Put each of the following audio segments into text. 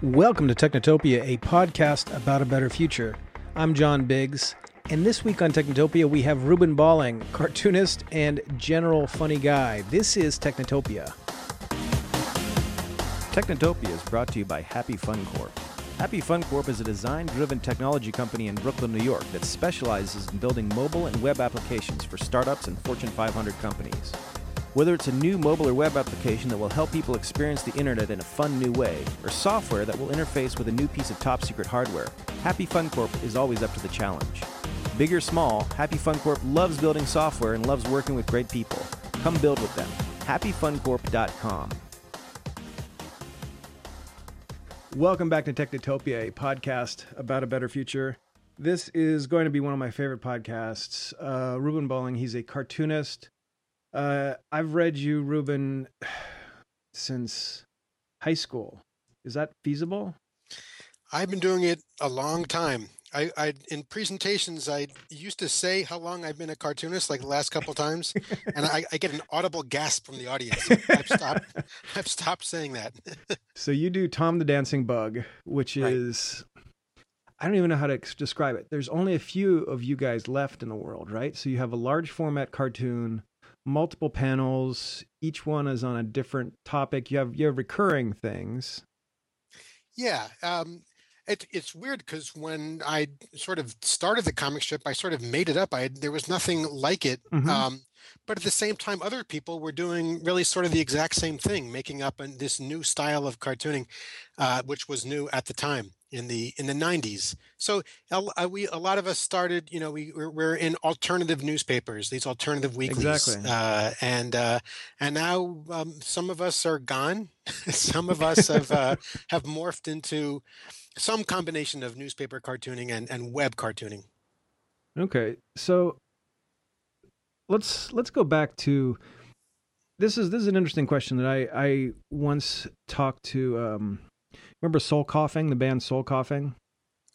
Welcome to Technotopia, a podcast about a better future. I'm John Biggs, and this week on Technotopia, we have Ruben Bolling, cartoonist and general funny guy. This is Technotopia. Technotopia is brought to you by Happy Fun Corp. Happy Fun Corp is a design driven technology company in Brooklyn, New York that specializes in building mobile and web applications for startups and Fortune 500 companies. Whether it's a new mobile or web application that will help people experience the internet in a fun new way, or software that will interface with a new piece of top secret hardware, Happy Fun Corp is always up to the challenge. Big or small, Happy Fun Corp loves building software and loves working with great people. Come build with them. HappyFunCorp.com. Welcome back to Technotopia, a podcast about a better future. This is going to be one of my favorite podcasts. Uh, Ruben Bolling, he's a cartoonist. Uh, I've read you, Ruben, since high school. Is that feasible? I've been doing it a long time. I, I in presentations I used to say how long I've been a cartoonist, like the last couple times, and I, I get an audible gasp from the audience. I've stopped. I've stopped saying that. so you do Tom the Dancing Bug, which Right. is I don't even know how to describe it. There's only a few of you guys left in the world, right? So you have a large format cartoon, multiple panels. Each one is on a different topic. You have you have recurring things. Yeah, um, it, it's weird because when I sort of started the comic strip, I sort of made it up. I there was nothing like it. Mhm. Um, but at the same time, other people were doing really sort of the exact same thing, making up an, this new style of cartooning, uh, which was new at the time in the in the 90s. So a, uh, we a lot of us started, you know, we we're, we're in alternative newspapers, these alternative weeklies, Exactly. uh, and uh, and now um, some of us are gone. some of us have uh, have morphed into some combination of newspaper cartooning and, and web cartooning. Okay, so let's let's go back to this is this is an interesting question that I I once talked to um remember Soul Coughing the band Soul Coughing?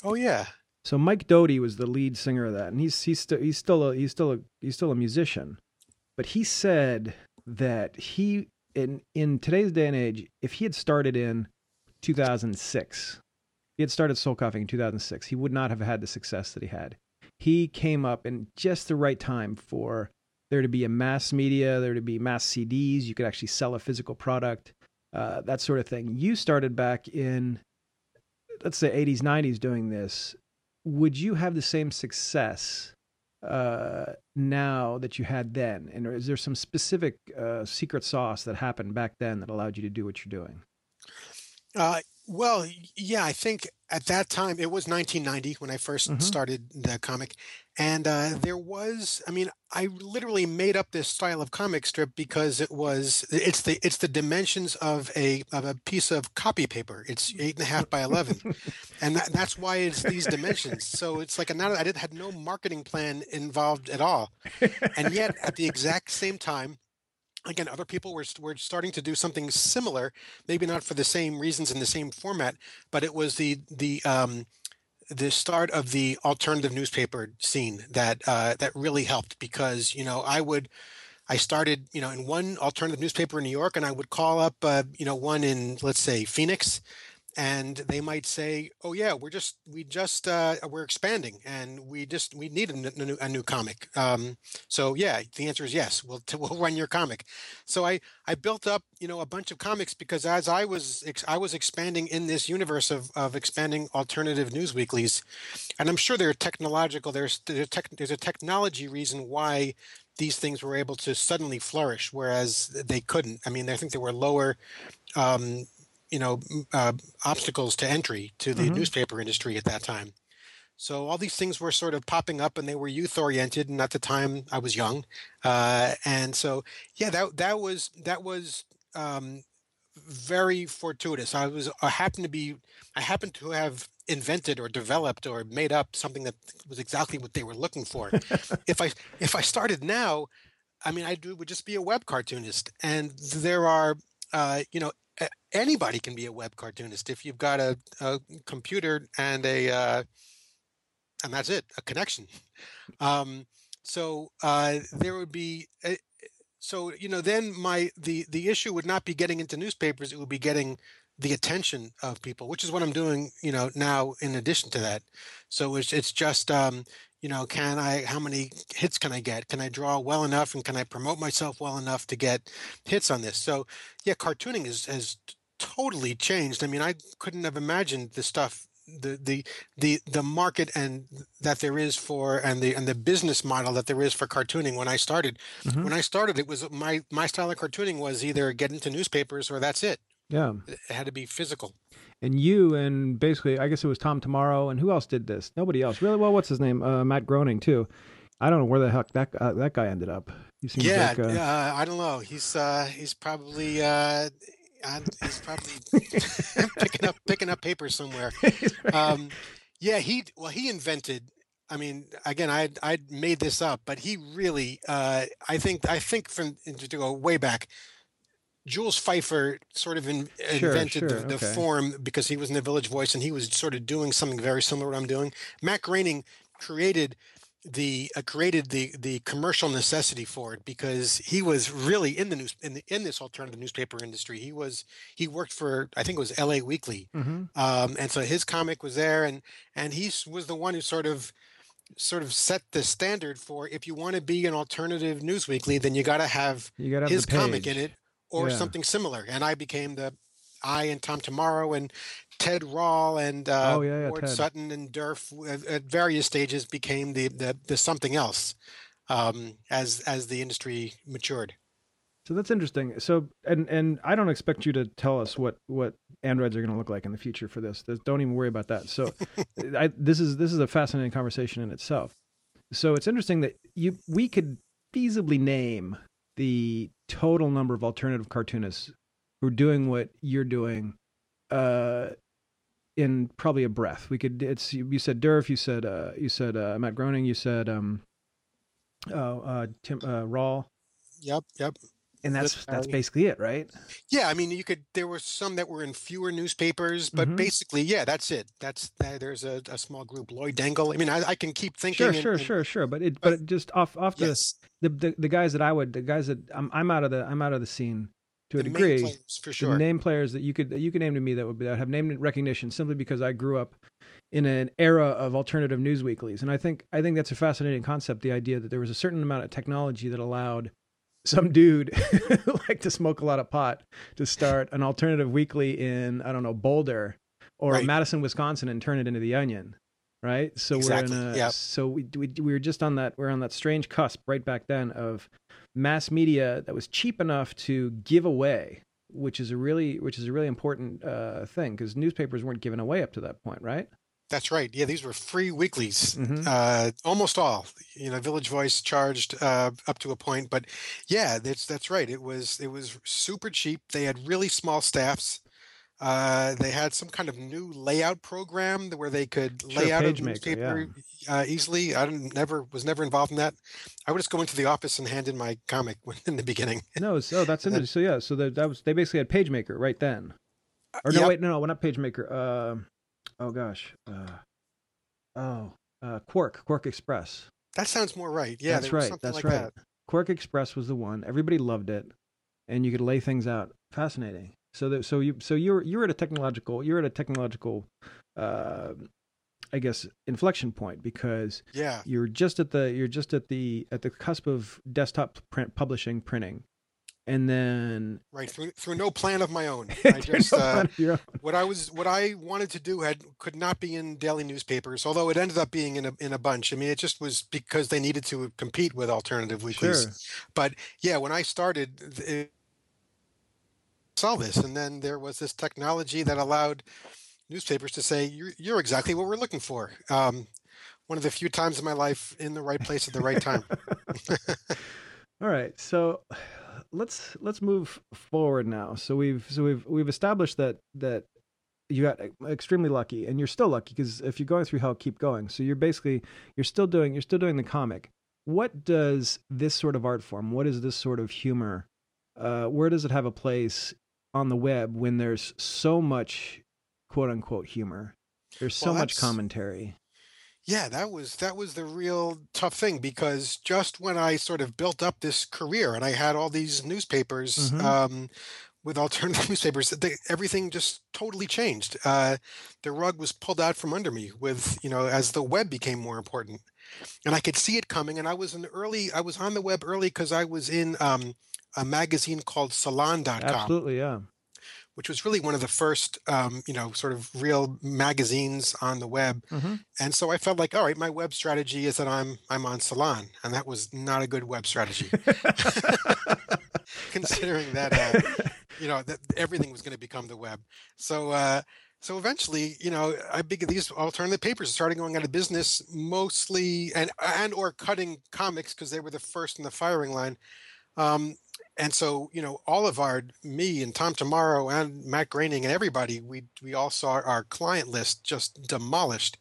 Oh yeah, so Mike Doughty was the lead singer of that and he's he's still he's still a, he's still a he's still a musician. But he said that he in in today's day and age if he had started in 2006 he had started Soul Coughing in 2006 he would not have had the success that he had. He came up in just the right time for there to be a mass media, there to be mass CDs. You could actually sell a physical product, uh, that sort of thing. You started back in, let's say, 80s, 90s doing this. Would you have the same success uh, now that you had then? And is there some specific uh, secret sauce that happened back then that allowed you to do what you're doing? Well, yeah, I think at that time it was 1990 when I 1st Mhm. started the comic, and uh, there was, I mean, I literally made up this style of comic strip because it was, it's the it's the dimensions of a of a piece of copy paper. It's eight and a half by 11, and that, that's why it's these dimensions. So it's like a, not, I did had no marketing plan involved at all, and yet at the exact same time. Again, other people were, were starting to do something similar, maybe not for the same reasons in the same format, but it was the the um, the start of the alternative newspaper scene that uh, that really helped because you know I would I started you know in one alternative newspaper in New York and I would call up uh, you know one in let's say Phoenix and they might say oh yeah we're just we just uh, we're expanding and we just we need a, new, a new comic um, so yeah the answer is yes we'll we'll run your comic so I I built up, you know, a bunch of comics because as I was ex- I was expanding in this universe of of expanding alternative news weeklies, and I'm sure there are technological there's there's, tech, there's a technology reason why these things were able to suddenly flourish, whereas they couldn't. I mean, I think there were lower. Um, you know, uh, obstacles to entry to the Mhm. newspaper industry at that time. So all these things were sort of popping up, and they were youth oriented. And at the time, I was young, uh, and so yeah, that that was that was um, very fortuitous. I was I happened to be I happened to have invented or developed or made up something that was exactly what they were looking for. if I if I started now, I mean, I do would just be a web cartoonist, and there are uh, you know anybody can be a web cartoonist if you've got a, a computer and a uh, and that's it, a connection. Um, so uh, there would be uh, so you know then my the the issue would not be getting into newspapers; it would be getting the attention of people, which is what I'm doing, you know, now in addition to that. So it's it's just um, you know, can I how many hits can I get? Can I draw well enough and can I promote myself well enough to get hits on this? So yeah, cartooning is has totally changed. I mean, I couldn't have imagined the stuff the the the the market and that there is for and the and the business model that there is for cartooning when I started. Mhm. When I started, it was my my style of cartooning was either get into newspapers or that's it. Yeah. It had to be physical. And you and basically, I guess it was Tom Tomorrow, and who else did this? Nobody else, really. Well, what's his name? Uh, Matt Groening too. I don't know where the heck that uh, that guy ended up. He seems Yeah, like uh, I don't know. He's uh, he's probably uh, he's probably picking up picking up paper somewhere. Um, yeah, he well he invented. I mean, again, I I made this up, but he really uh, I think I think from to go way back. Jules Feiffer sort of in, Sure, invented sure, the, the okay. form because he was in the Village Voice and he was sort of doing something very similar to what I'm doing. Matt Groening created the uh, created the the commercial necessity for it because he was really in the news in the in this alternative newspaper industry. He was he worked for I think it was L.A. Weekly, mhm. um, and so his comic was there, and and he was the one who sort of sort of set the standard for if you want to be an alternative news weekly, then you got to have You got to have his comic in it or Yeah. something similar. And I became the I and Tom Tomorrow and Ted Rall and uh, Oh, yeah, yeah, Ward Ted. Sutton and Derf at, at various stages became the the, the something else um, as as the industry matured. So that's interesting. So and and I don't expect you to tell us what what androids are going to look like in the future for this. Don't even worry about that. So I, this is this is a fascinating conversation in itself. So it's interesting that you we could feasibly name the total number of alternative cartoonists who are doing what you're doing uh in probably a breath. We could it's you said Derf, you said uh you said uh Matt Groening, you said um uh, uh Tim uh Rall Yep, yep. And that's That's that's basically it, right? Yeah, I mean, you could. There were some that were in fewer newspapers, but Mhm. basically, yeah, that's it. That's that, there's a, a small group. Lloyd Dangle. I mean, I, I can keep thinking. Sure, and- sure, and- sure, sure. But it, but but- just off, off the, Yes, the, the the guys that I would, the guys that I'm, I'm out of the, I'm out of the scene to a the main degree. players for The sure. name players that you could, that you could name to me that would be, that have name recognition simply because I grew up in an era of alternative news weeklies, and I think, I think that's a fascinating concept. The idea that there was a certain amount of technology that allowed some dude who liked to smoke a lot of pot to start an alternative weekly in, I don't know, Boulder or Right. Madison, Wisconsin, and turn it into the Onion. Right. So Exactly, we're in a, yep. so we, we, we were just on that, we're on that strange cusp right back then of mass media that was cheap enough to give away, which is a really, which is a really important uh, thing because newspapers weren't given away up to that point. Right. That's right. Yeah, these were free weeklies. Mhm. Uh, almost all. You know, Village Voice charged uh, up to a point, but yeah, that's that's right. It was it was super cheap. They had really small staffs. Uh, they had some kind of new layout program where they could lay out a newspaper uh, easily. I didn't, never was never involved in that. I would just go into the office and hand in my comic in the beginning. No, so that's then- interesting. So yeah, so that, that was they basically had PageMaker right then. Or no, Yep. wait, no, no, not PageMaker. Uh, oh gosh, uh, oh, uh, Quark, QuarkXPress. That sounds more right. Yeah, that's right. That's like right. that. QuarkXPress was the one. Everybody loved it, and you could lay things out. Fascinating. So that so you so you're you're at a technological you're at a technological, uh, I guess inflection point because Yeah, you're just at the you're just at the at the cusp of desktop print publishing printing, and then right. Through through no plan of my own. I just No uh, plan of your own. what I was what I wanted to do had could not be in daily newspapers, although it ended up being in a in a bunch. I mean, it just was because they needed to compete with alternative weeklies. Sure. But yeah, when I started, it, saw this, and then there was this technology that allowed newspapers to say, "You're you're exactly what we're looking for." Um, one of the few times in my life in the right place at the right time. All right, so let's let's move forward now. So we've so we've we've established that that you got extremely lucky, and you're still lucky because if you're going through hell, keep going. So you're basically you're still doing you're still doing the comic. What does this sort of art form? What is this sort of humor? Uh, where does it have a place on the web when there's so much quote unquote humor? There's so Well, much commentary. Yeah, that was that was the real tough thing because just when I sort of built up this career and I had all these newspapers, Mhm. um, with alternative newspapers, they, everything just totally changed. Uh, the rug was pulled out from under me with, you know, as the web became more important. And I could see it coming. And I was an early, I was on the web early because I was in um, a magazine called Salon.com. Absolutely, yeah. Which was really one of the first, um, you know, sort of real magazines on the web, Mm-hmm. and so I felt like, all right, my web strategy is that I'm I'm on Salon, and that was not a good web strategy. considering that uh, you know that everything was going to become the web. So uh, so eventually, you know, I began these alternative papers started going out of business, mostly and and or cutting comics because they were the first in the firing line. Um, and so, you know, all of our me and Tom Tomorrow and Matt Groening and everybody, we we all saw our client list just demolished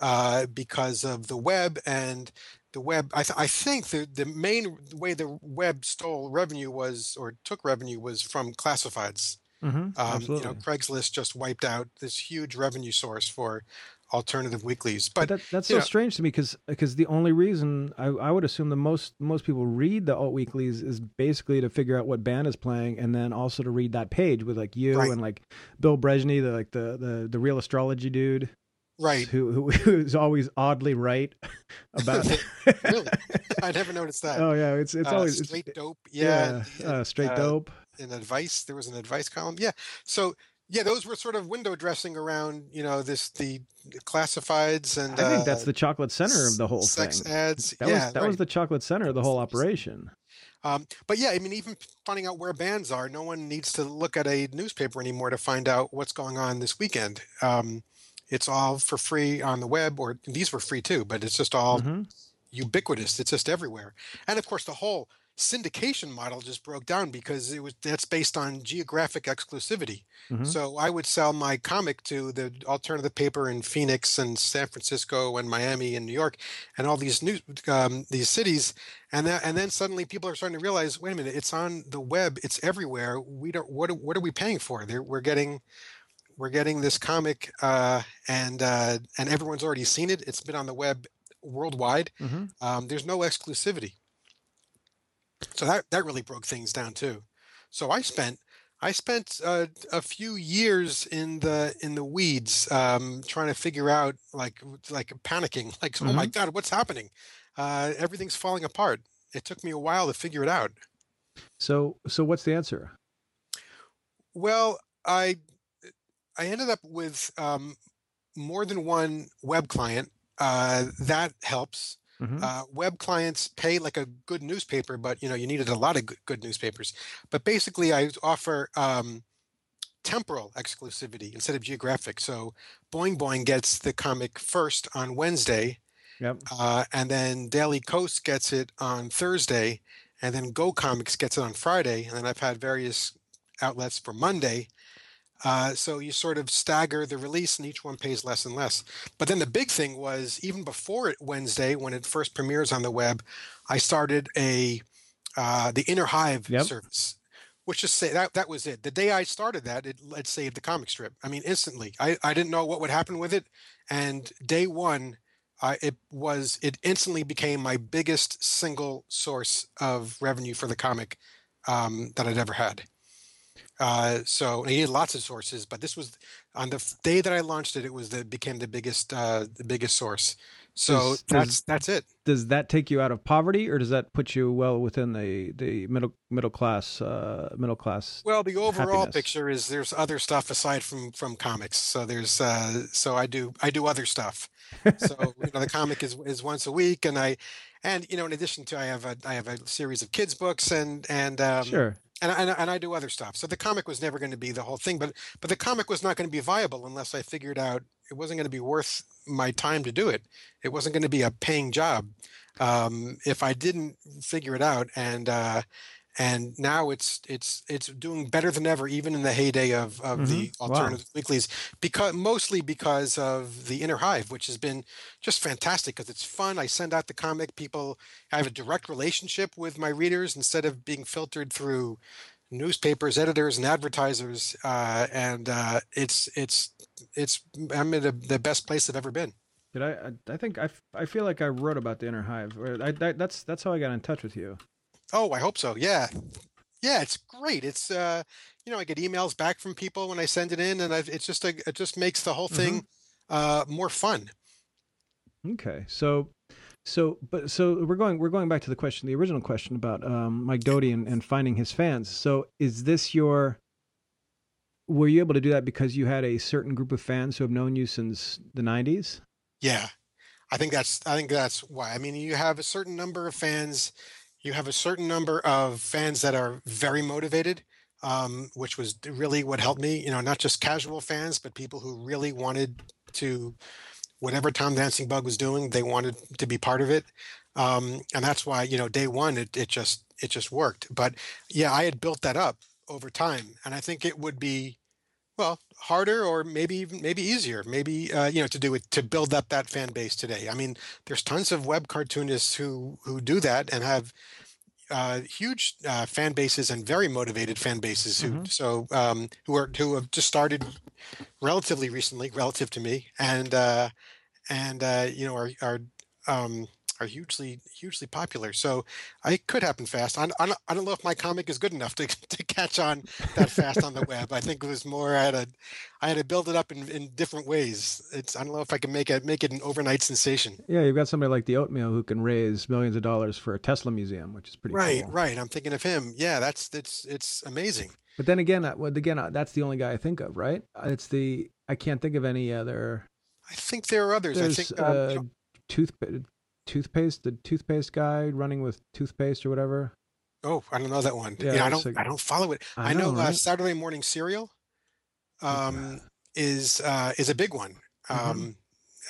uh, because of the web and the web. I, th- I think the the main way the web stole revenue was or took revenue was from classifieds. Mm-hmm. Um, you know, Craigslist just wiped out this huge revenue source for alternative weeklies. But But that, that's so know- strange to me because because the only reason I, I would assume the most most people read the alt weeklies is basically to figure out what band is playing and then also to read that page with like you Right. and like Bill Brezsny the like the the, the real astrology dude right, who who who's always oddly right about it. really, I never noticed that. oh yeah it's it's Uh, always it's, straight dope. Yeah, yeah, uh, straight uh, dope an advice. There was an advice column. Yeah. So yeah, those were sort of window dressing around, you know, this the classifieds and I think that's uh, the chocolate center of the whole sex thing. ads. That yeah, was that right. was the chocolate center of the whole operation. Um, but yeah, I mean, even finding out where bands are, no one needs to look at a newspaper anymore to find out what's going on this weekend. Um, it's all for free on the web, or these were free too, but it's just all Mhm. ubiquitous. It's just everywhere. And of course, the whole syndication model just broke down because it was that's based on geographic exclusivity. Mhm. So I would sell my comic to the alternative paper in Phoenix and San Francisco and Miami and New York and all these new um, these cities, and that and then suddenly people are starting to realize, wait a minute, it's on the web, it's everywhere. We don't what are- what are we paying for? They're, we're getting we're getting this comic, uh, and uh, and everyone's already seen it. It's been on the web worldwide. Mhm. Um, there's no exclusivity. So that that really broke things down too. So I spent I spent uh, a few years in the in the weeds um, trying to figure out like like panicking like oh my god what's happening uh, everything's falling apart. It took me a while to figure it out. So so what's the answer? Well, I I ended up with um, more than one web client. Uh, that helps. Mhm. Uh, web clients pay like a good newspaper, but you know you needed a lot of good, good newspapers. But basically, I offer um, temporal exclusivity instead of geographic. So Boing Boing gets the comic first on Wednesday, Yep. uh, and then Daily Kos gets it on Thursday, and then Go Comics gets it on Friday, and then I've had various outlets for Monday. Uh, so you sort of stagger the release, and each one pays less and less. But then the big thing was even before it Wednesday, when it first premieres on the web, I started a uh, the Inner Hive Yep. service, which just say that that was it. The day I started that, it, it saved the comic strip. I mean, instantly. I, I didn't know what would happen with it, and day one, I, it was it instantly became my biggest single source of revenue for the comic um, that I'd ever had. Uh, so I needed lots of sources, but this was on the day that I launched it. It was the became the biggest uh, the biggest source. So Does- that's does- that's it. Does that take you out of poverty, or does that put you well within the the middle middle class uh, middle class? Well, the overall happiness. picture is there's other stuff aside from from comics. So there's uh, so I do I do other stuff. So you know the comic is is once a week, and I and you know in addition to I have a I have a series of kids books and and um, sure. And, and and I do other stuff. So the comic was never going to be the whole thing, but but the comic was not going to be viable unless I figured out it wasn't going to be worth my time to do it. It wasn't going to be a paying job um, if I didn't figure it out. And uh, and now it's it's it's doing better than ever, even in the heyday of of the Mhm. Wow. alternative weeklies, because mostly because of the Inner Hive, which has been just fantastic because it's fun. I send out the comic, people. I have a direct relationship with my readers instead of being filtered through newspapers, editors, and advertisers. Uh, and uh, it's it's it's I'm in a, the best place I've ever been. Did I? I- I think I, I feel like I wrote about the inner hive. Or I, that's that's how I got in touch with you. Oh, I hope so. Yeah, Yeah, it's great. It's uh, you know, I get emails back from people when I send it in, and I've, it's just a, it just makes the whole thing Mm-hmm. uh, more fun. Okay, so so but so we're going we're going back to the question, the original question about um, Mike Doughty and, and finding his fans. So is this your were you able to do that because you had a certain group of fans who have known you since the '90s? Yeah, I think that's I think that's why. I mean, you have a certain number of fans. You have a certain number of fans that are very motivated, um, which was really what helped me. You know, not just casual fans, but people who really wanted to, whatever Tom Dancing Bug was doing, they wanted to be part of it. Um, and that's why you know, day one, it it just it just worked. But yeah, I had built that up over time, and I think it would be well, harder or maybe even maybe easier, maybe uh, you know to do it to build up that fan base today. I mean, there's tons of web cartoonists who who do that and have uh, huge uh, fan bases and very motivated fan bases who Mhm. so um, who are who have just started relatively recently, relative to me, and uh, and uh, you know are are um, are hugely hugely popular. So it could happen fast. I, I, don't, I don't know if my comic is good enough to, to catch on that fast on the web. I think it was more I had to had to build it up in, in different ways. It's I don't know if I can make it make it an overnight sensation. Yeah, you've got somebody like the Oatmeal who can raise millions of dollars for a Tesla museum, which is pretty Right, cool. right. I'm thinking of him. Yeah, that's it's it's amazing. But then again, uh, again, uh, that's the only guy I think of, right? Uh, It's the I can't think of any other. I think there are others. I There's think um, uh, tooth toothpaste, the toothpaste guy running with toothpaste or whatever. oh, I don't know that one. Yeah, Yeah, I don't like- I don't follow it. I I know, know, uh. Saturday Morning Cereal um, is uh, is a big one. Mhm. Um,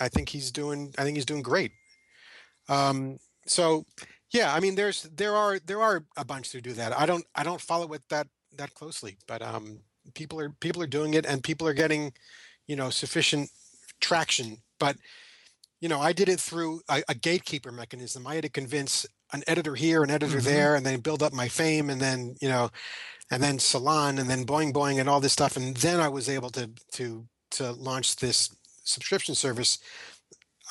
I think he's doing. I think he's doing great. Um, so, yeah, I mean, there's there are there are a bunch who do that. I don't I don't follow it that that closely, but um, people are people are doing it, and people are getting, you know, sufficient traction. But you know, I did it through a, a gatekeeper mechanism. I had to convince an editor here, an editor Mhm. there, and then build up my fame, and then you know, and then Salon, and then Boing Boing, and all this stuff, and then I was able to to to launch this subscription service.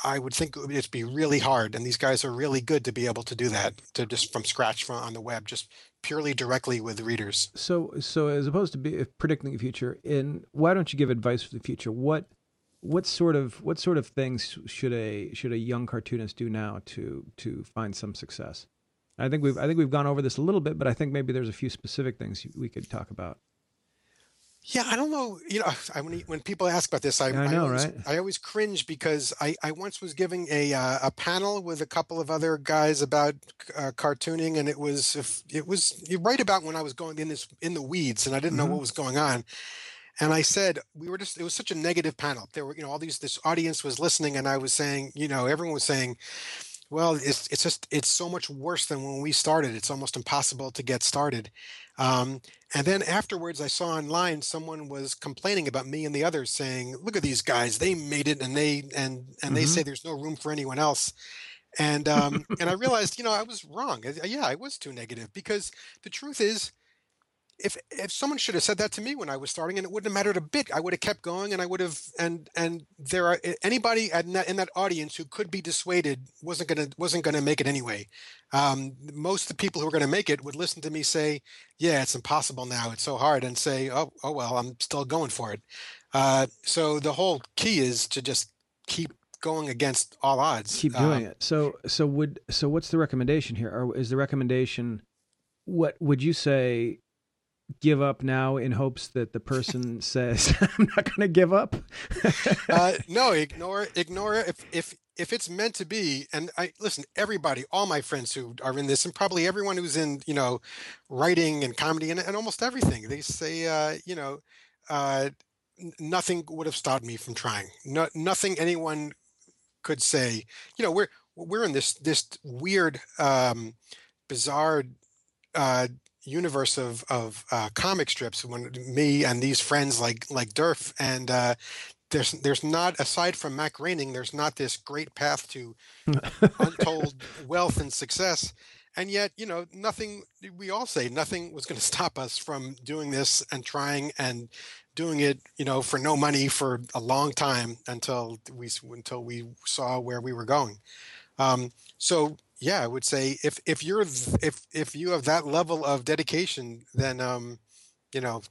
I would think it would just be really hard, and these guys are really good to be able to do that, to just from scratch from on the web, just purely directly with readers. So, so as opposed to be predicting the future, in why don't you give advice for the future? What, what sort of what sort of things should a should a young cartoonist do now to to find some success? I think we've I think we've gone over this a little bit, but I think maybe there's a few specific things we could talk about. Yeah, I don't know. You know, I, when when people ask about this, I, I know, always, right? I always cringe because I, I once was giving a uh, a panel with a couple of other guys about uh, cartooning, and it was if it was right about when I was going in this in the weeds, and I didn't know Mhm. what was going on. And I said we were just it was such a negative panel. There were you know all these this audience was listening, and I was saying you know everyone was saying. Well, it's it's just it's so much worse than when we started. It's almost impossible to get started. Um, and then afterwards, I saw online someone was complaining about me and the others, saying, "Look at these guys; they made it, and they and and they Mhm. say there's no room for anyone else." And um, and I realized, you know, I was wrong. Yeah, I was too negative because the truth is, if if someone should have said that to me when I was starting, and it wouldn't have mattered a bit, I would have kept going, and I would have and and there are anybody in that in that audience who could be dissuaded wasn't gonna wasn't gonna make it anyway. Um, most of the people who are gonna make it would listen to me say, "Yeah, it's impossible now; it's so hard," and say, "Oh, oh well, I'm still going for it." Uh, so the whole key is to just keep going against all odds. Keep doing it. So, so would so what's the recommendation here? Or is the recommendation what would you say? Give up now in hopes that the person says, "I'm not going to give up." uh, no, ignore ignore it. If if if it's meant to be, and I listen, everybody, all my friends who are in this, and probably everyone who's in, you know, writing and comedy and, and almost everything, they say, uh, you know, uh, nothing would have stopped me from trying. No, nothing anyone could say. You know, we're we're in this this weird, um, bizarre. Uh, universe of of uh, comic strips when me and these friends like like Derf and uh, there's there's not aside from Matt Groening there's not this great path to untold wealth and success. And yet you know nothing we all say nothing was going to stop us from doing this and trying and doing it you know for no money for a long time until we until we saw where we were going. Um, so yeah, I would say if if you're if if you have that level of dedication, then um, you know,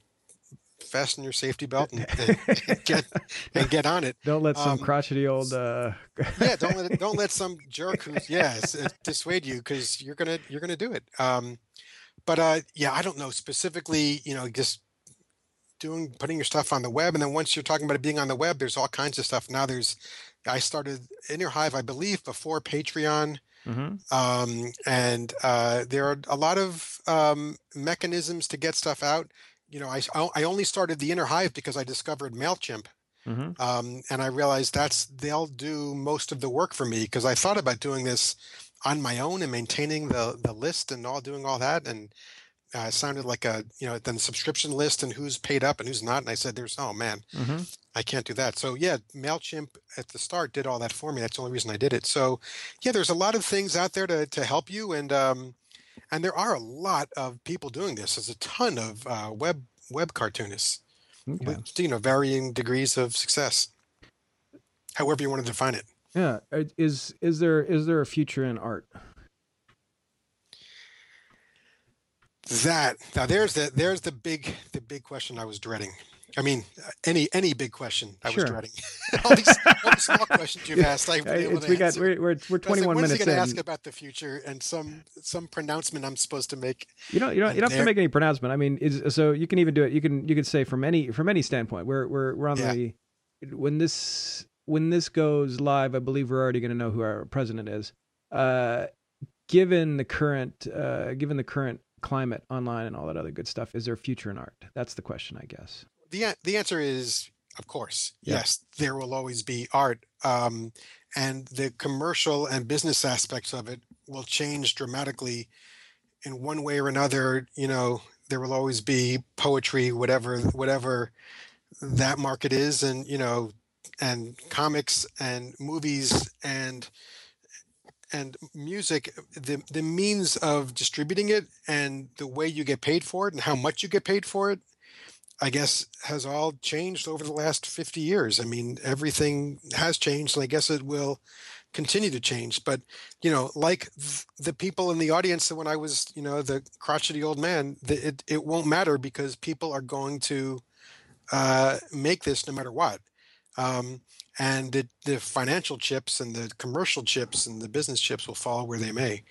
fasten your safety belt and, and get and get on it. Don't let some Um, crotchety old. Uh... Yeah, don't let don't let some jerk who's yeah uh, dissuade you because you're gonna you're gonna do it. Um, but uh, yeah, I don't know specifically. You know, just doing putting your stuff on the web, and then once you're talking about it being on the web, there's all kinds of stuff. Now there's I started Inner Hive, I believe, before Patreon. Mhm. um, and uh, there are a lot of um, mechanisms to get stuff out. You know, I, I only started the Inner Hive because I discovered Mailchimp, Mhm. um, and I realized that's they'll do most of the work for me because I thought about doing this on my own and maintaining the the list and all doing all that and. Uh, it sounded like a you know then subscription list and who's paid up and who's not and I said there's oh man Mhm. I can't do that. So yeah, Mailchimp at the start did all that for me. That's the only reason I did it. So yeah, there's a lot of things out there to to help you, and um, and there are a lot of people doing this. There's a ton of uh, web web cartoonists Okay. with you know varying degrees of success. However you want to define it. Yeah. Is is there is there a future in art? That now there's the there's the big the big question I was dreading. I mean, uh, any any big question I Sure. was dreading. all, these, all the small questions you've asked, I've been able to we got answer. we're we're, we're I was like, 21 when's he going to in. ask about the future and some some pronouncement I'm supposed to make? You don't you don't you don't have to make any pronouncement. I mean, is so you can even do it. You can you could say from any from any standpoint. We're we're we're on Yeah. the when this when this goes live. I believe we're already going to know who our president is. Uh, given the current uh, given the current climate online and all that other good stuff, is there a future in art? That's the question, I guess. The the answer is of course. Yeah. Yes, there will always be art. Um, and the commercial and business aspects of it will change dramatically in one way or another, you know, there will always be poetry whatever whatever that market is and you know and comics and movies and and music the the means of distributing it and the way you get paid for it and how much you get paid for it I guess has all changed over the last 50 years. I mean, everything has changed, and I guess it will continue to change. But, you know, like th- the people in the audience that when I was, you know, the crotchety old man, the, it, it won't matter because people are going to uh, make this no matter what. Um, and the, the financial chips and the commercial chips and the business chips will fall where they may.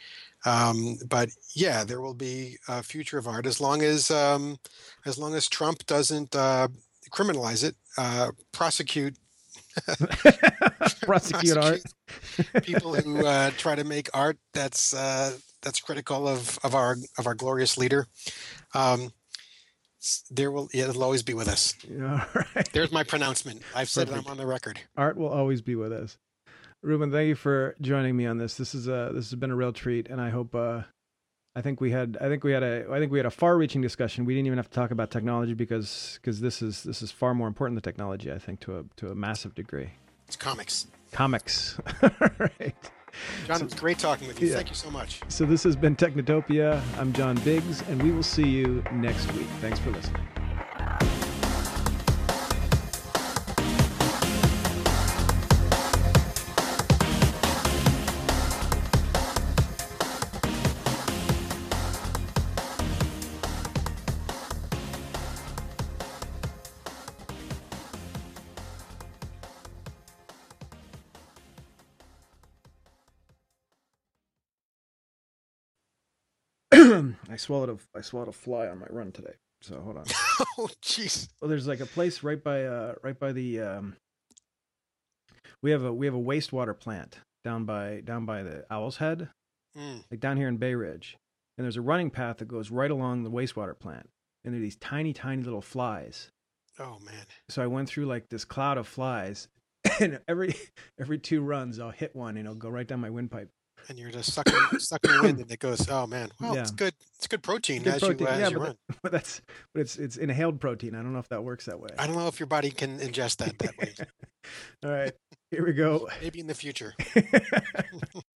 Um, but yeah, there will be a future of art as long as um, as long as Trump doesn't uh, criminalize it, uh, prosecute Prosecute art. people who uh, try to make art that's uh, that's critical of, of our of our glorious leader. Um, there will yeah, it'll always be with us. All right. There's my pronouncement. I've said it. I'm on the record. Art will always be with us. Ruben, thank you for joining me on this. This is a this has been a real treat, and I hope. Uh, I think we had. I think we had a. I think we had a far-reaching discussion. We didn't even have to talk about technology because because this is this is far more important than technology. I think to a to a massive degree. It's comics. Comics. All right. John, it was great talking with you. Yeah. Thank you so much. So this has been Technotopia. I'm John Biggs, and we will see you next week. Thanks for listening. I swallowed a I swallowed a fly on my run today. So hold on. oh, jeez. Well, there's like a place right by uh right by the um we have a we have a wastewater plant down by down by the Owl's Head, Mm. like down here in Bay Ridge. And there's a running path that goes right along the wastewater plant. And there are these tiny, tiny little flies. Oh man. So I went through like this cloud of flies and every every two runs I'll hit one and it'll go right down my windpipe. And you're just sucking sucking wind, and it goes. Oh man. Well, it's good. It's good protein Good as protein. you uh, Yeah, as you but run. But that's but it's it's inhaled protein. I don't know if that works that way. I don't know if your body can ingest that that way. All right. Here we go. Maybe in the future.